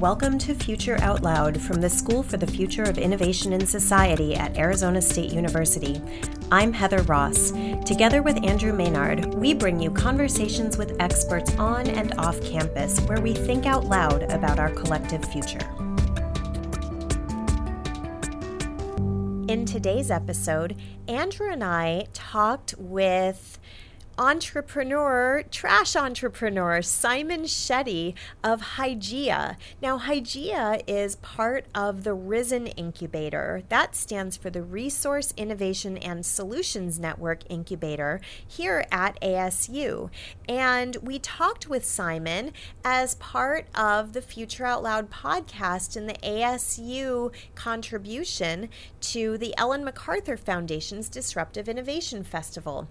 Welcome to Future Out Loud from the School for the Future of Innovation in Society at Arizona State University. I'm Heather Ross. Together with Andrew Maynard, we bring you conversations with experts on and off campus where we think out loud about our collective future. In today's episode, Andrew and I talked with entrepreneur, trash entrepreneur, Simon Shetty of Hygiea. Now, Hygiea is part of the Risen Incubator. That stands for the Resource Innovation and Solutions Network Incubator here at ASU. And we talked with Simon as part of the Future Out Loud podcast and the ASU contribution to the Ellen MacArthur Foundation's Disruptive Innovation Festival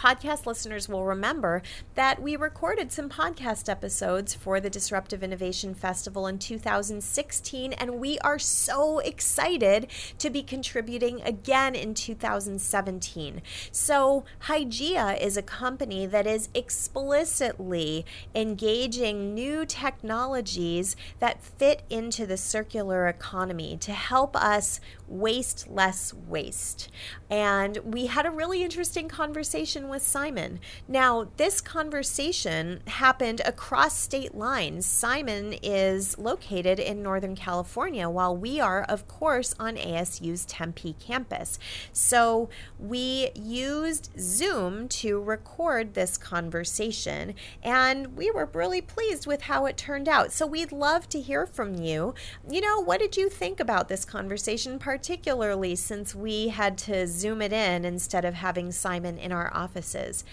podcast listeners will remember that we recorded some podcast episodes for the Disruptive Innovation Festival in 2016, and we are so excited to be contributing again in 2017. So, Hygiea is a company that is explicitly engaging new technologies that fit into the circular economy to help us waste less waste. And we had a really interesting conversation with Simon. Now, this conversation happened across state lines. Simon is located in Northern California, while we are, of course, on ASU's Tempe campus. So we used Zoom to record this conversation, and we were really pleased with how it turned out. So we'd love to hear from you. You know, what did you think about this conversation, particularly since we had to Zoom it in instead of having Simon in our offices.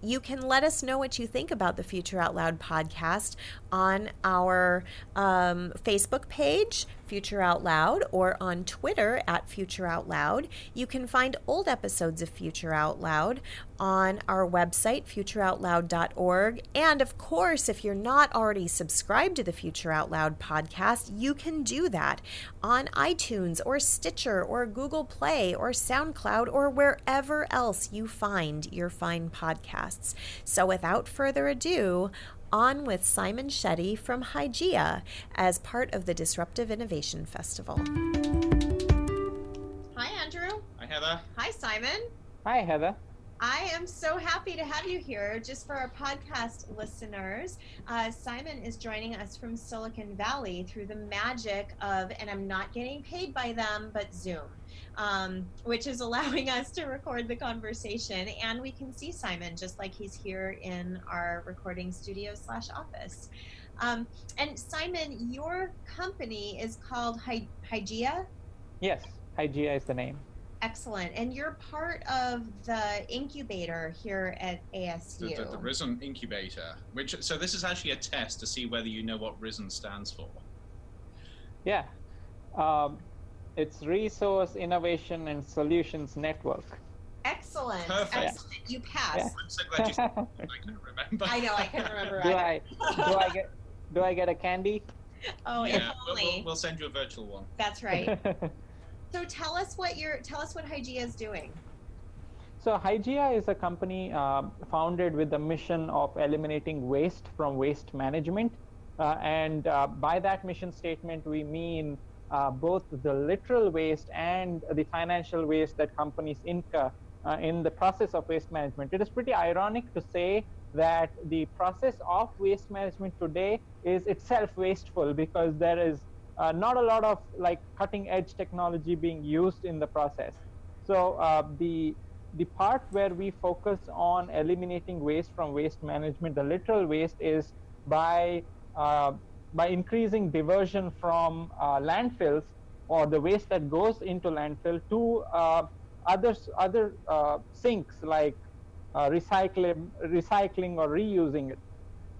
You can let us know what you think about the Future Out Loud podcast on our um, Facebook page, Future Out Loud, or on Twitter at Future Out Loud. You can find old episodes of Future Out Loud on our website, futureoutloud.org. And of course, if you're not already subscribed to the Future Out Loud podcast, you can do that on iTunes or Stitcher or Google Play or SoundCloud or wherever else you find your fine podcasts. So without further ado, on with Simon Shetty from Hygiea as part of the Disruptive Innovation Festival. Hi, Andrew. Hi, Heather. Hi, Simon. Hi, Heather. I am so happy to have you here. Just for our podcast listeners, uh, Simon is joining us from Silicon Valley through the magic of, and I'm not getting paid by them, but Zoom um, which is allowing us to record the conversation. And we can see Simon just like he's here in our recording studio slash office. Um, and Simon, your company is called Hy- Hygiea? Yes, Hygiea is the name. Excellent. And you're part of the incubator here at ASU. The, the, the, Risen incubator, which so this is actually a test to see whether you know what Risen stands for. Yeah. Um, it's Resource Innovation and Solutions Network. Excellent. Perfect. Excellent. You passed. Yeah. I'm so glad you said that. I couldn't remember. I know, I couldn't remember. do I do I get do I get a candy? Oh, yeah, if only. we'll, we'll, send you a virtual one. That's right. so tell us what your tell us what Hygiea is doing. So Hygiea is a company uh, founded with the mission of eliminating waste from waste management, uh, and uh, by that mission statement we mean uh, both the literal waste and the financial waste that companies incur uh, in the process of waste management. It is pretty ironic to say that the process of waste management today is itself wasteful because there is uh, not a lot of like cutting edge technology being used in the process. So uh, the the part where we focus on eliminating waste from waste management, the literal waste is by uh, by increasing diversion from uh, landfills or the waste that goes into landfill to uh, other other uh, sinks like uh, recycling, recycling or reusing it.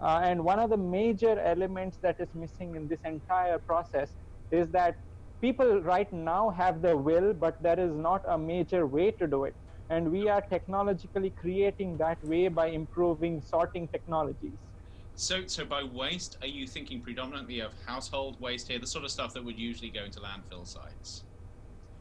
Uh, and one of the major elements that is missing in this entire process is that people right now have the will, but there is not a major way to do it. And we are technologically creating that way by improving sorting technologies. So, so by waste, are you thinking predominantly of household waste here, the sort of stuff that would usually go into landfill sites?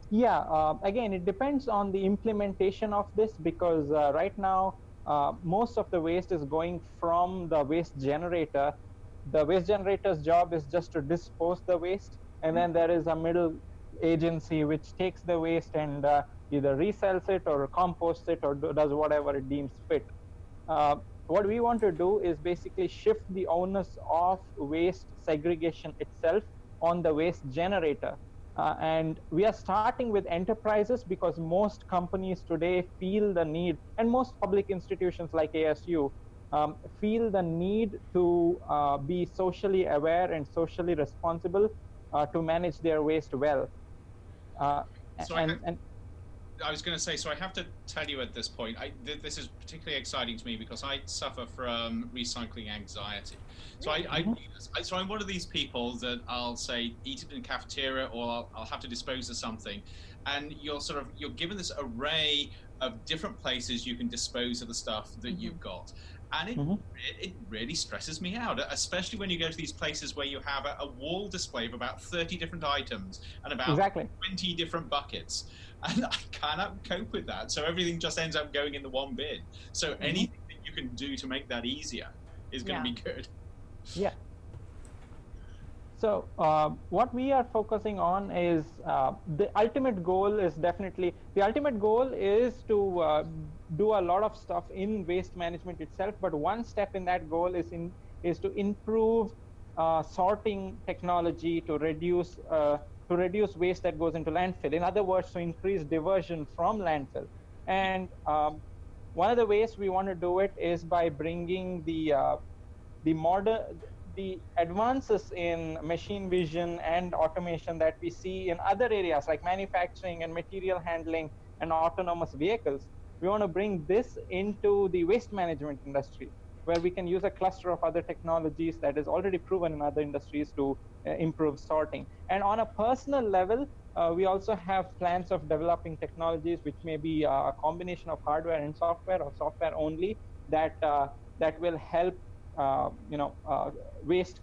Yeah, uh, again, it depends on the implementation of this because uh, right now, uh, most of the waste is going from the waste generator the waste generator's job is just to dispose the waste, and then there is a middle agency which takes the waste and uh, either resells it or composts it or do, does whatever it deems fit. What we want to do is basically shift the onus of waste segregation itself on the waste generator. Uh, and we are starting with enterprises because most companies today feel the need, and most public institutions like ASU um, feel the need to uh, be socially aware and socially responsible uh, to manage their waste well. Uh, so and, have, and, I was going to say, so I have to tell you at this point, I, th- this is particularly exciting to me because I suffer from recycling anxiety. So I, I, mm-hmm. so I'm one of these people that I'll say eat it in the cafeteria or I'll, I'll have to dispose of something, and you're sort of you're given this array of different places you can dispose of the stuff that mm-hmm. you've got and it, mm-hmm. it, it, really stresses me out, especially when you go to these places where you have a, a wall display of about 30 different items and about exactly. 20 different buckets. And I cannot cope with that. So everything just ends up going in the one bin. So mm-hmm. anything that you can do to make that easier is going to yeah. be good. Yeah. So uh, what we are focusing on is uh, the ultimate goal is definitely the ultimate goal is to uh, do a lot of stuff in waste management itself. But one step in that goal is in is to improve uh, sorting technology to reduce uh, to reduce waste that goes into landfill. In other words, to increase diversion from landfill. And um, one of the ways we want to do it is by bringing the uh, the modern the advances in machine vision and automation that we see in other areas like manufacturing and material handling and autonomous vehicles we want to bring this into the waste management industry where we can use a cluster of other technologies that is already proven in other industries to uh, improve sorting. And on a personal level, uh, we also have plans of developing technologies which may be uh, a combination of hardware and software or software only that uh, that will help you know uh, waste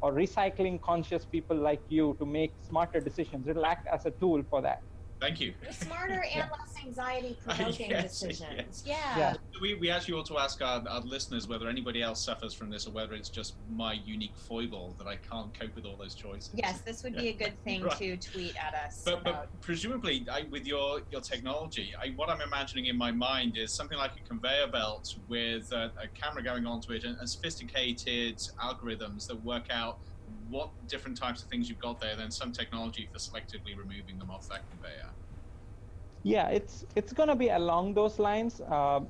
or recycling conscious people like you to make smarter decisions. It'll act as a tool for that. Thank you. Smarter and less anxiety provoking yes, decisions. Yes. Yeah. yeah. We, we actually ought to ask our, our listeners whether anybody else suffers from this or whether it's just my unique foible that I can't cope with all those choices. Yes, this would be a good thing right. to tweet at us. But, but presumably, I, with your, your technology, I, what I'm imagining in my mind is something like a conveyor belt with a, a camera going onto it and, and sophisticated algorithms that work out what different types of things you've got there, then some technology for selectively removing them off that conveyor. Yeah, it's it's going to be along those lines. Uh,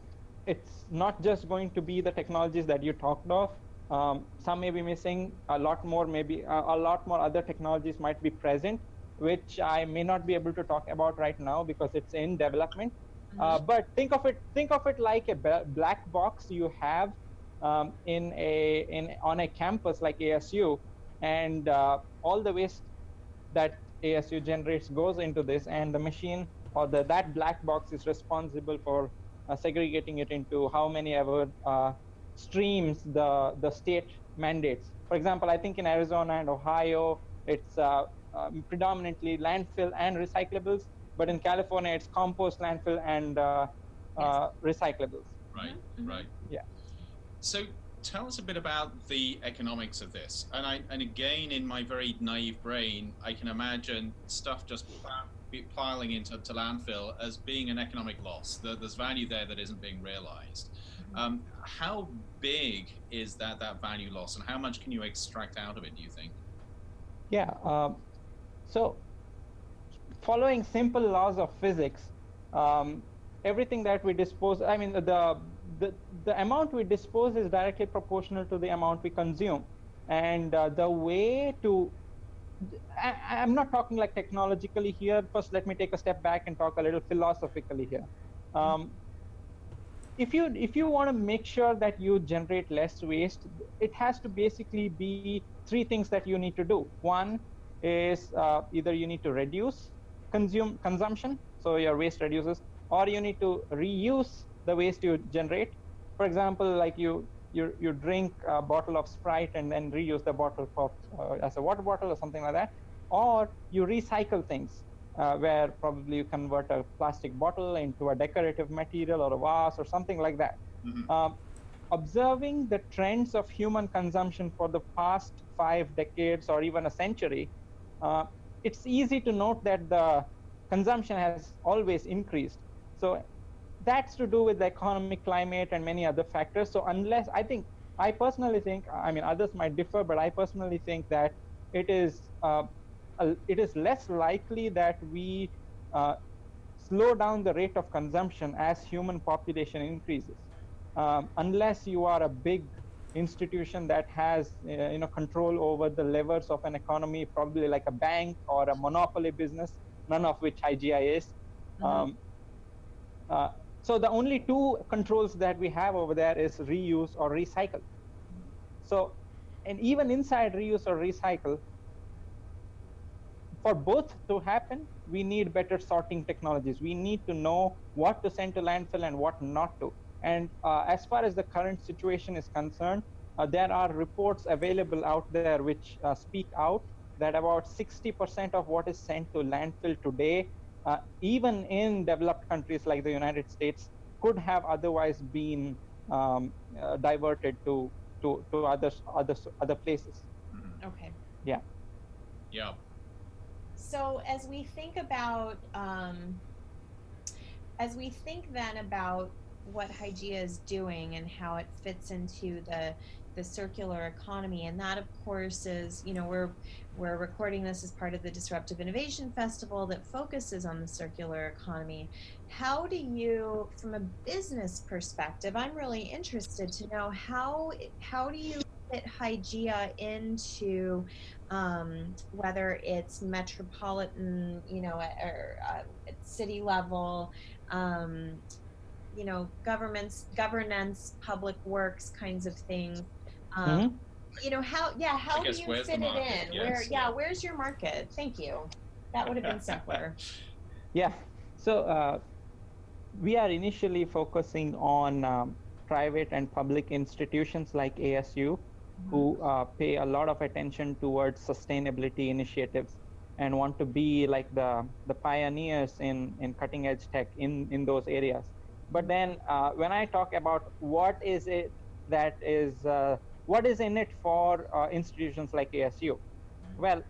it's not just going to be the technologies that you talked of. Um, some may be missing. A lot more, maybe uh, a lot more other technologies might be present, which I may not be able to talk about right now because it's in development. Uh, mm-hmm. Uh, but think of it think of it like a black box you have um, in a in on a campus like ASU, and uh, all the waste that ASU generates goes into this, and the machine or the, that black box is responsible for uh, segregating it into how many ever uh, streams the the state mandates. For example, I think in Arizona and Ohio, it's uh, um, predominantly landfill and recyclables, but in California, it's compost, landfill, and uh, uh, yes. recyclables. Right, mm-hmm. right. Yeah. So tell us a bit about the economics of this. And I, and again, in my very naive brain, I can imagine stuff just piling into to landfill as being an economic loss. There's value there that isn't being realized. Mm-hmm. Um, how big is that that value loss, and how much can you extract out of it? Do you think? Yeah. Um, so, following simple laws of physics, um, everything that we dispose, I mean, the the, the amount we dispose is directly proportional to the amount we consume. And uh, the way to, I, am not talking like technologically here. First, let me take a step back and talk a little philosophically here. Um, if you if you want to make sure that you generate less waste, it has to basically be three things that you need to do. One is uh, either you need to reduce consume consumption, so your waste reduces, or you need to reuse the waste you generate. For example, like you you you drink a bottle of Sprite and then reuse the bottle for uh, as a water bottle or something like that, or you recycle things. Uh, where probably you convert a plastic bottle into a decorative material or a vase or something like that. Mm-hmm. Um, observing the trends of human consumption for the past five decades or even a century, uh, it's easy to note that the consumption has always increased. So that's to do with the economic climate and many other factors. So unless I think, I personally think, I mean, others might differ, but I personally think that it is uh, it is less likely that we uh, slow down the rate of consumption as human population increases, um, unless you are a big institution that has uh, you know control over the levers of an economy, probably like a bank or a monopoly business, none of which HYGI is. Mm-hmm. Um, uh, so the only two controls that we have over there is reuse or recycle. So, and even inside reuse or recycle, for both to happen, we need better sorting technologies. We need to know what to send to landfill and what not to. And uh, as far as the current situation is concerned, uh, there are reports available out there which uh, speak out that about 60% of what is sent to landfill today, uh, even in developed countries like the United States, could have otherwise been um, uh, diverted to to to other other other places. Okay. Yeah. Yeah. So as we think about, um, as we think then about what Hygiea is doing and how it fits into the the circular economy, and that of course is, you know, we're we're recording this as part of the Disruptive Innovation Festival that focuses on the circular economy. How do you, from a business perspective, I'm really interested to know how how do you fit Hygiea into um, whether it's metropolitan, you know, or uh, city level, um, you know, governments, governance, public works kinds of things. Um, mm-hmm. You know how? Yeah, how do you fit it in? Yes. Where? Yeah, where's your market? Thank you. That would have been simpler. yeah. So uh, we are initially focusing on um, private and public institutions like ASU who uh, pay a lot of attention towards sustainability initiatives and want to be like the the pioneers in in cutting edge tech in in those areas but then uh, when i talk about what is it that is uh, what is in it for uh, institutions like asu well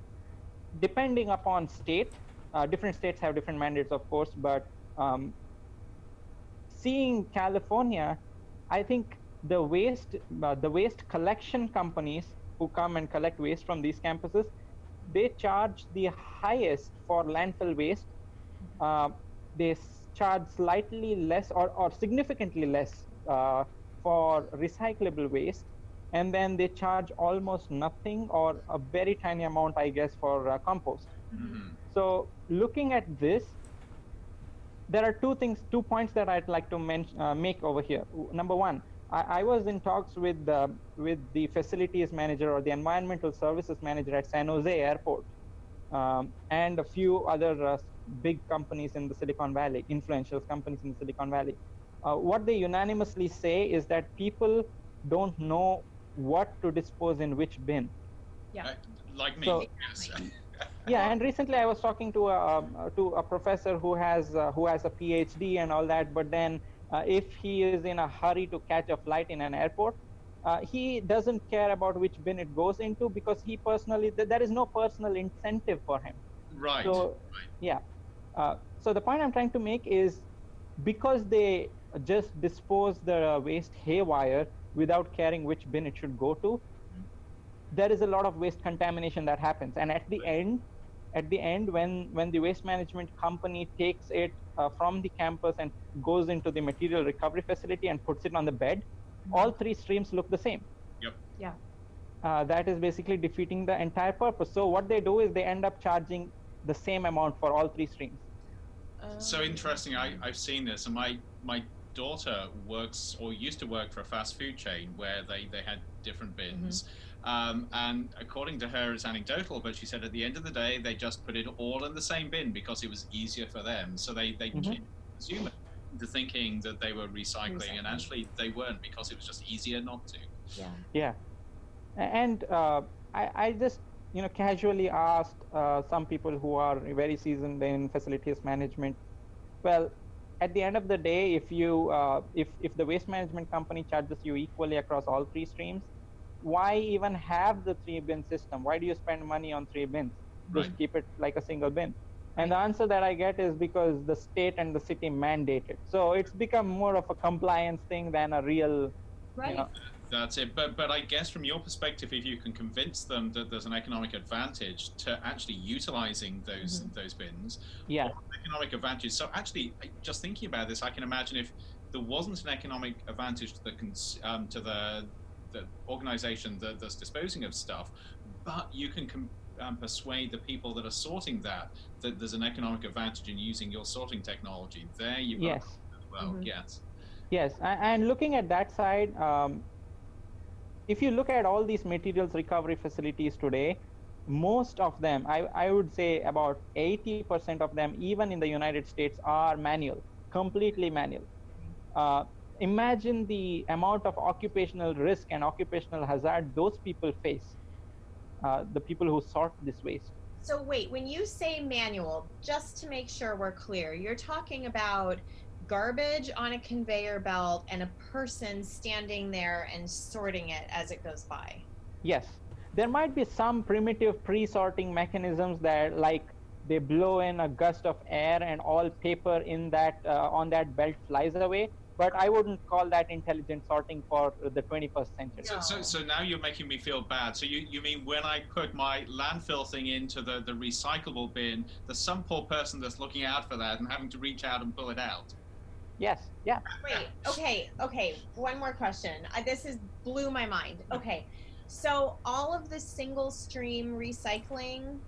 depending upon state uh, different states have different mandates of course but um, seeing california i think the waste uh, the waste collection companies who come and collect waste from these campuses they charge the highest for landfill waste. Uh, they charge slightly less or, or significantly less uh, for recyclable waste and then they charge almost nothing or a very tiny amount i guess for uh, compost mm-hmm. so looking at this there are two things two points that i'd like to men- uh, make over here number one I, I was in talks with the, with the facilities manager or the environmental services manager at San Jose Airport, um, and a few other uh, big companies in the Silicon Valley, influential companies in the Silicon Valley. Uh, what they unanimously say is that people don't know what to dispose in which bin. Yeah. Like me. So, yeah, and recently I was talking to a to a professor who has uh, who has a PhD and all that, but then uh, if he is in a hurry to catch a flight in an airport, uh, he doesn't care about which bin it goes into because he personally th- there is no personal incentive for him. Right. So right. yeah. Uh, so the point I'm trying to make is because they just dispose the waste haywire without caring which bin it should go to, there is a lot of waste contamination that happens, and at the end, at the end when when the waste management company takes it uh, from the campus and goes into the material recovery facility and puts it on the bed mm-hmm. all three streams look the same. Yep. Yeah. Uh, that is basically defeating the entire purpose. So what they do is they end up charging the same amount for all three streams. So interesting. I, i've seen this and my my daughter works or used to work for a fast food chain where they they had different bins mm-hmm um, and according to her, it's anecdotal, but she said at the end of the day, they just put it all in the same bin because it was easier for them. So they, they mm-hmm. consume it into thinking that they were recycling, recycling, and actually they weren't because it was just easier not to. Yeah. Yeah. And uh, I, I just, you know, casually asked uh, some people who are very seasoned in facilities management, well, at the end of the day, if you uh, if if the waste management company charges you equally across all three streams, why even have the three bin system? Why do you spend money on three bins? Just right. keep it like a single bin. And the answer that I get is because the state and the city mandate it. So it's become more of a compliance thing than a real. Right. You know, that's it. But but I guess from your perspective, if you can convince them that there's an economic advantage to actually utilizing those mm-hmm. those bins, yeah, economic advantage. So actually, just thinking about this, I can imagine if there wasn't an economic advantage to the um, to the the organization that, that's disposing of stuff, but you can com- um, persuade the people that are sorting that that there's an economic advantage in using your sorting technology. There you yes. well. Mm-hmm. Yes. Yes, and looking at that side, um, if you look at all these materials recovery facilities today, most of them, I, I would say about 80% of them, even in the United States, are manual, completely manual. Uh, imagine the amount of occupational risk and occupational hazard those people face, uh, the people who sort this waste. So, wait, when you say manual, just to make sure we're clear, you're talking about garbage on a conveyor belt and a person standing there and sorting it as it goes by. Yes. There might be some primitive pre sorting mechanisms that, like, they blow in a gust of air and all paper in that uh, on that belt flies away but I wouldn't call that intelligent sorting for the 21st century. So, so, so, now you're making me feel bad. So you, you mean when I put my landfill thing into the, the recyclable bin, there's some poor person that's looking out for that and having to reach out and pull it out? Yes. Yeah. Wait. Okay. Okay. One more question. Uh, this is blew my mind. Okay. So all of the single stream recycling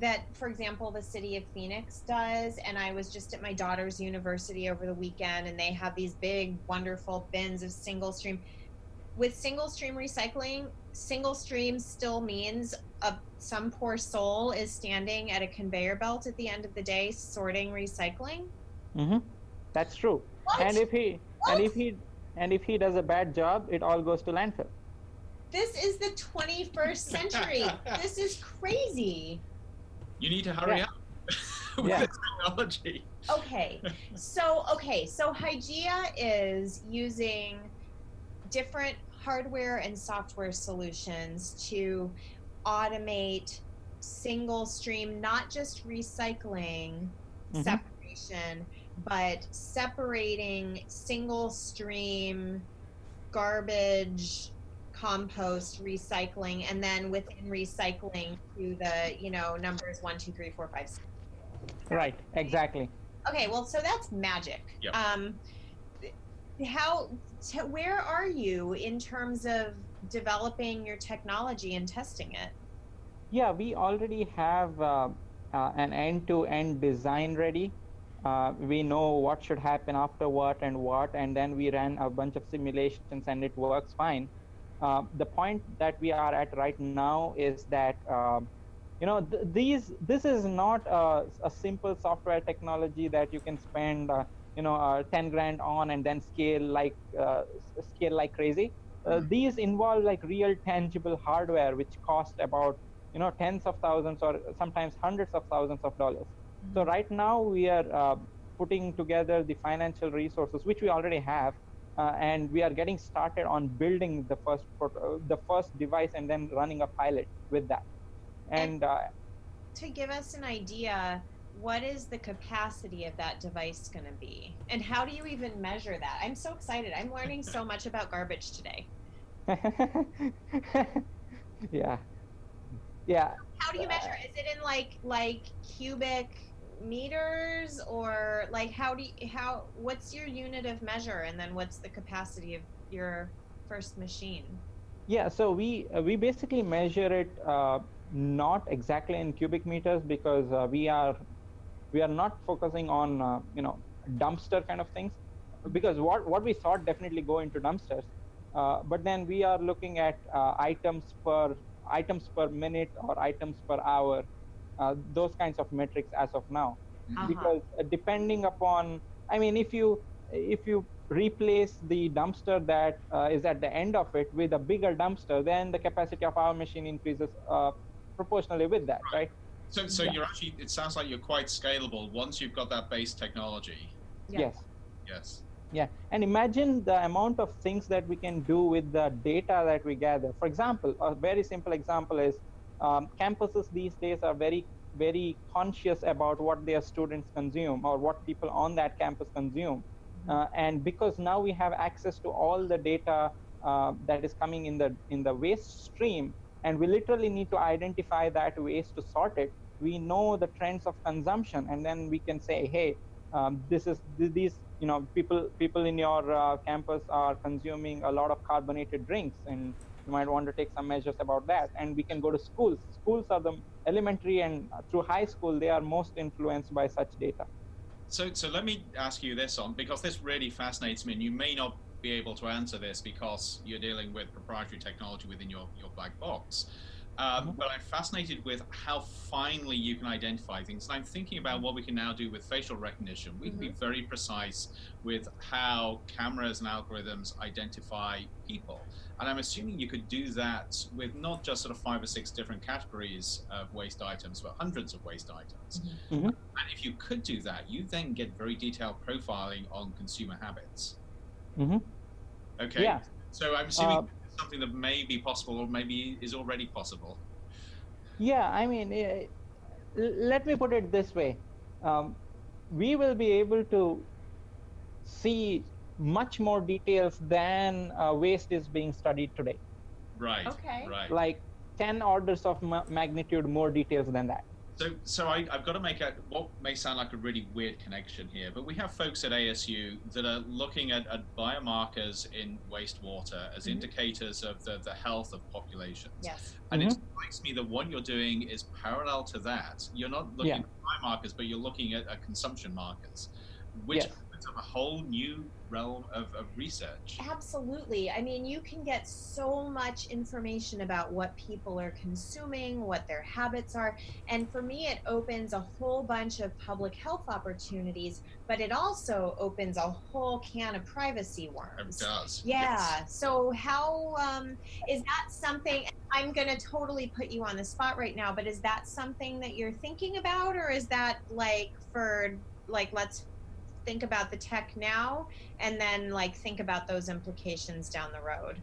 that, for example, the city of Phoenix does, and I was just at my daughter's university over the weekend, and they have these big, wonderful bins of single stream. With single stream recycling, single stream still means a, some poor soul is standing at a conveyor belt at the end of the day sorting recycling. Mm-hmm. That's true. What? And if he what? and if he and if he does a bad job, it all goes to landfill. This is the 21st century. this is crazy. You need to hurry yeah. up with yeah. technology. Okay. So okay, so Hygiea is using different hardware and software solutions to automate single stream, not just recycling mm-hmm. separation, but separating single stream garbage compost recycling and then within recycling to the you know numbers one two three four five six. Right exactly. Okay well so that's magic. Yep. um how where are you in terms of developing your technology and testing it? Yeah we already have uh, uh, an end-to-end design ready uh, we know what should happen after what and what, and then we ran a bunch of simulations and it works fine. Uh, the point that we are at right now is that uh, you know th- these this is not a, a, simple software technology that you can spend uh, you know uh, 10 grand on and then scale like uh, scale like crazy. Mm-hmm. These involve like real tangible hardware which cost about you know tens of thousands or sometimes hundreds of thousands of dollars. So right now we are uh, putting together the financial resources, which we already have, uh, and we are getting started on building the first uh, the first device and then running a pilot with that. And, and uh, to give us an idea, what is the capacity of that device going to be, and how do you even measure that? I'm so excited. I'm learning so much about garbage today. yeah, yeah. How do you measure? Is it in like like cubic? Meters or like how do you, how what's your unit of measure and then what's the capacity of your first machine? Yeah so we uh, we basically measure it uh, not exactly in cubic meters because uh, we are we are not focusing on uh, you know dumpster kind of things because what what we sort definitely go into dumpsters uh, but then we are looking at uh, items per items per minute or items per hour uh, those kinds of metrics as of now uh-huh. because uh, depending upon i mean if you if you replace the dumpster that uh, is at the end of it with a bigger dumpster then the capacity of our machine increases uh, proportionally with that right, right? so so yeah. you're actually it sounds like you're quite scalable once you've got that base technology yes Yes. Yeah, and imagine the amount of things that we can do with the data that we gather. For example, a very simple example is um, campuses these days are very, very conscious about what their students consume or what people on that campus consume. Mm-hmm. Uh, and because now we have access to all the data uh, that is coming in the in the waste stream, and we literally need to identify that waste to sort it. We know the trends of consumption, and then we can say, hey, um, this is these you know people people in your uh, campus are consuming a lot of carbonated drinks and you might want to take some measures about that. And we can go to schools. Schools are the elementary and through high school they are most influenced by such data. So so let me ask you this on because this really fascinates me and you may not be able to answer this because you're dealing with proprietary technology within your, your black box um, mm-hmm. But I'm fascinated with how finely you can identify things. And I'm thinking about what we can now do with facial recognition. We can mm-hmm. be very precise with how cameras and algorithms identify people. And I'm assuming you could do that with not just sort of five or six different categories of waste items, but hundreds of waste items. Mm-hmm. mm-hmm. And if you could do that, you then get very detailed profiling on consumer habits. Mm-hmm. Okay. Yeah. So I'm assuming. Uh, something that may be possible or maybe is already possible. Yeah, I mean, uh, let me put it this way. Um, we will be able to see much more details than uh, waste is being studied today. Right. Okay. Right. Like 10 orders of ma- magnitude more details than that. So, so I, have got to make a what may sound like a really weird connection here, but we have folks at ASU that are looking at, at biomarkers in wastewater as mm-hmm. indicators of the, the health of populations. Yes. And mm-hmm. it strikes me that what you're doing is parallel to that. You're not looking yeah. at biomarkers, but you're looking at, at consumption markers, which yes up a whole new realm of, of research. Absolutely. I mean, you can get so much information about what people are consuming, what their habits are. And for me, it opens a whole bunch of public health opportunities, but it also opens a whole can of privacy worms. It does. Yeah. Yes. So, how um, is that something? I'm going to totally put you on the spot right now, but is that something that you're thinking about, or is that like for like let's think about the tech now and then like think about those implications down the road.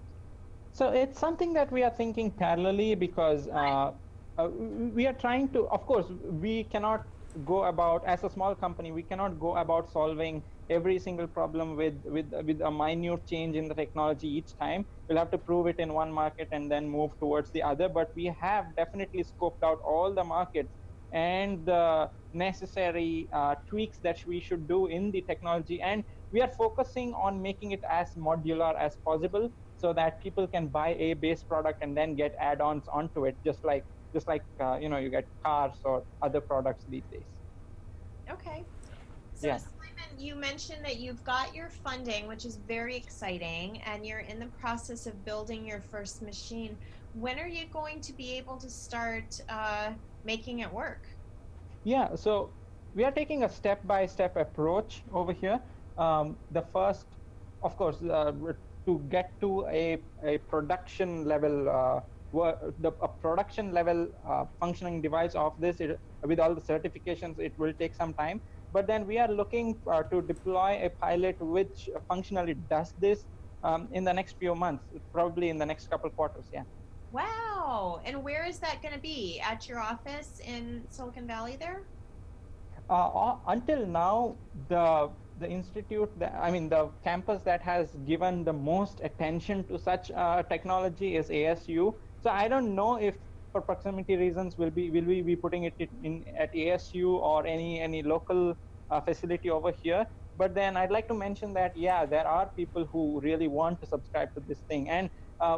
So it's something that we are thinking parallelly because uh, uh, we are trying to of course we cannot go about as a small company we cannot go about solving every single problem with with with a minute change in the technology each time. We'll have to prove it in one market and then move towards the other but we have definitely scoped out all the markets and the necessary uh, tweaks that we should do in the technology. And we are focusing on making it as modular as possible so that people can buy a base product and then get add-ons onto it just like just like uh, you know you get cars or other products these days. Okay. So yeah. Simon, you mentioned that you've got your funding which is very exciting and you're in the process of building your first machine. When are you going to be able to start uh, making it work? Yeah, so we are taking a step by step approach over here. Um, the first, of course, uh, to get to a, a production level, uh, the a production level uh, functioning device of this, it, with all the certifications, it will take some time. But then we are looking uh, to deploy a pilot which functionally does this um, in the next few months, probably in the next couple quarters. Yeah. Wow. And where is that going to be? At your office in Silicon Valley there? Uh, until now, the the institute, that, I mean, the campus that has given the most attention to such uh, technology is ASU. So I don't know if, for proximity reasons, will be will we be putting it in at ASU or any any local uh, facility over here. But then I'd like to mention that yeah, there are people who really want to subscribe to this thing, and uh,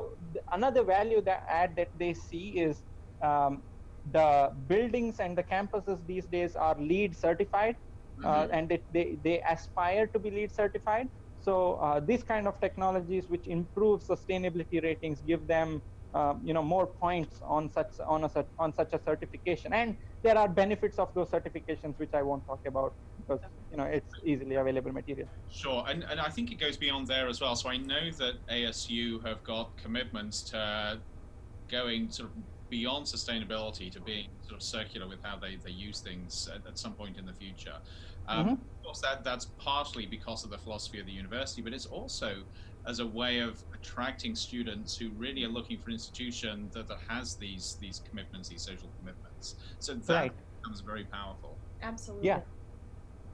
another value that add that they see is um, the buildings and the campuses these days are LEED certified, uh, mm-hmm. uh, and it, they they aspire to be LEED certified. So uh, these kind of technologies, which improve sustainability ratings, give them uh, you know more points on such on a on such a certification and there are benefits of those certifications which i won't talk about because you know it's easily available material sure and, and i think it goes beyond there as well so i know that asu have got commitments to going sort of beyond sustainability to being sort of circular with how they, they use things at, at some point in the future. Um, mm-hmm. Of course, that, that's partially because of the philosophy of the university, but it's also as a way of attracting students who really are looking for an institution that, that has these these commitments, these social commitments. So that right. becomes very powerful. Absolutely. Yeah.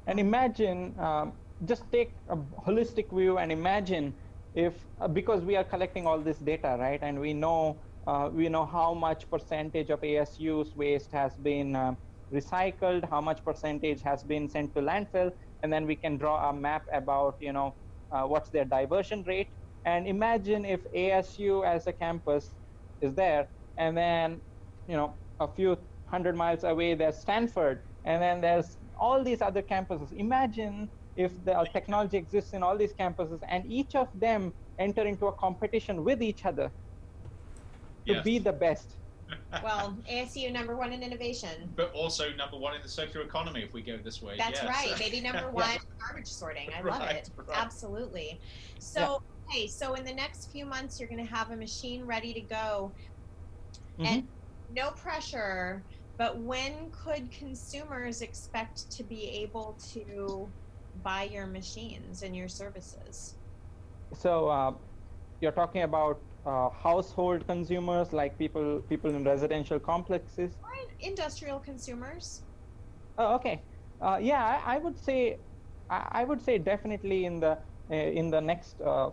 And imagine, um, just take a holistic view and imagine if, uh, because we are collecting all this data, right, and we know uh, we know how much percentage of ASU's waste has been uh, recycled, how much percentage has been sent to landfill, and then we can draw a map about, you know, uh, what's their diversion rate. And imagine if ASU as a campus is there, and then, you know, a few hundred miles away there's Stanford, and then there's all these other campuses. Imagine if the technology exists in all these campuses, and each of them enter into a competition with each other to yes. be the best. well, ASU number one in innovation. But also number one in the circular economy if we go this way. That's yes. right. Maybe number one yeah. garbage sorting. I love right, it. Right. Absolutely. So, yeah. okay, so in the next few months, you're going to have a machine ready to go. Mm-hmm. And no pressure, but when could consumers expect to be able to buy your machines and your services? So, uh, you're talking about uh, household consumers like people people in residential complexes? Or industrial consumers. Oh okay. Uh, yeah I, I, would say I, I, would say definitely in the uh, in the next uh,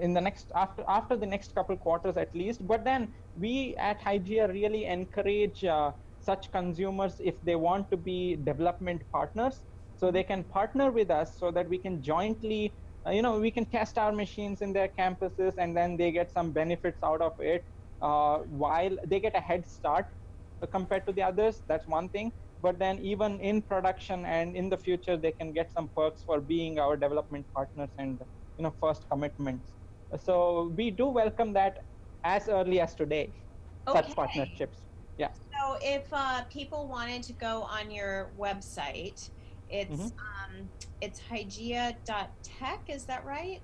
in the next after after the next couple quarters at least. But then we at Hygiea really encourage uh, such consumers if they want to be development partners. So they can partner with us so that we can jointly uh, you know we can test our machines in their campuses and then they get some benefits out of it uh, while they get a head start uh, compared to the others. That's one thing. But then even in production and in the future they can get some perks for being our development partners and you know first commitments. So we do welcome that as early as today okay. such partnerships yeah so if uh, people wanted to go on your website it's mm-hmm. um, it's hygiea.tech, is that right?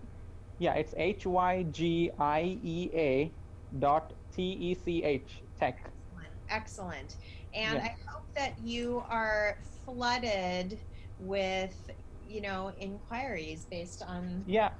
Yeah, it's H Y G I E A dot T E C H tech. Excellent. Excellent. And yeah. I hope that you are flooded with, you know, inquiries based on Yeah.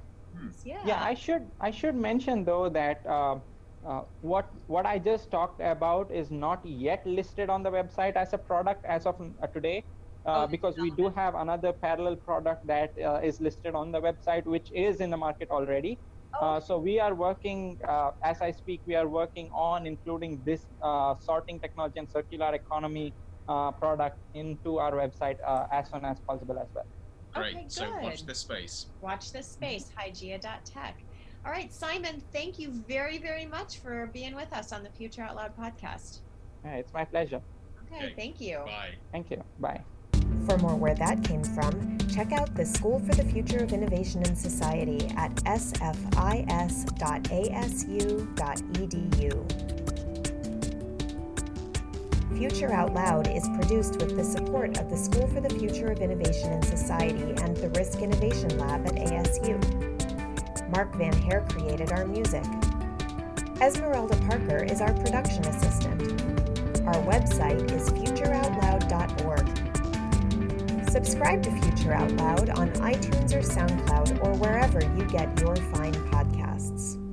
Yeah. Yeah, I should I should mention though that uh, uh, what what I just talked about is not yet listed on the website as a product as of uh, today uh, because we do have another parallel product that uh, is listed on the website, which is in the market already. Uh, so we are working, uh, as I speak, we are working on including this uh, sorting technology and circular economy uh, product into our website as soon as possible as well. Great. Okay, so watch this space. Watch this space, hygiea.tech. All right, Simon, thank you very, very much for being with us on the Future Out Loud podcast. Yeah, it's my pleasure. Okay, okay, thank you. Bye. Thank you. Bye. For more where that came from, check out the School for the Future of Innovation and Society at sfis.asu.edu. Future Out Loud is produced with the support of the School for the Future of Innovation and Society and the Risk Innovation Lab at ASU. Mark Van Hare created our music. Esmeralda Parker is our production assistant. Our website is futureoutloud.org. Subscribe to Future Out Loud on iTunes or SoundCloud or wherever you get your fine podcasts.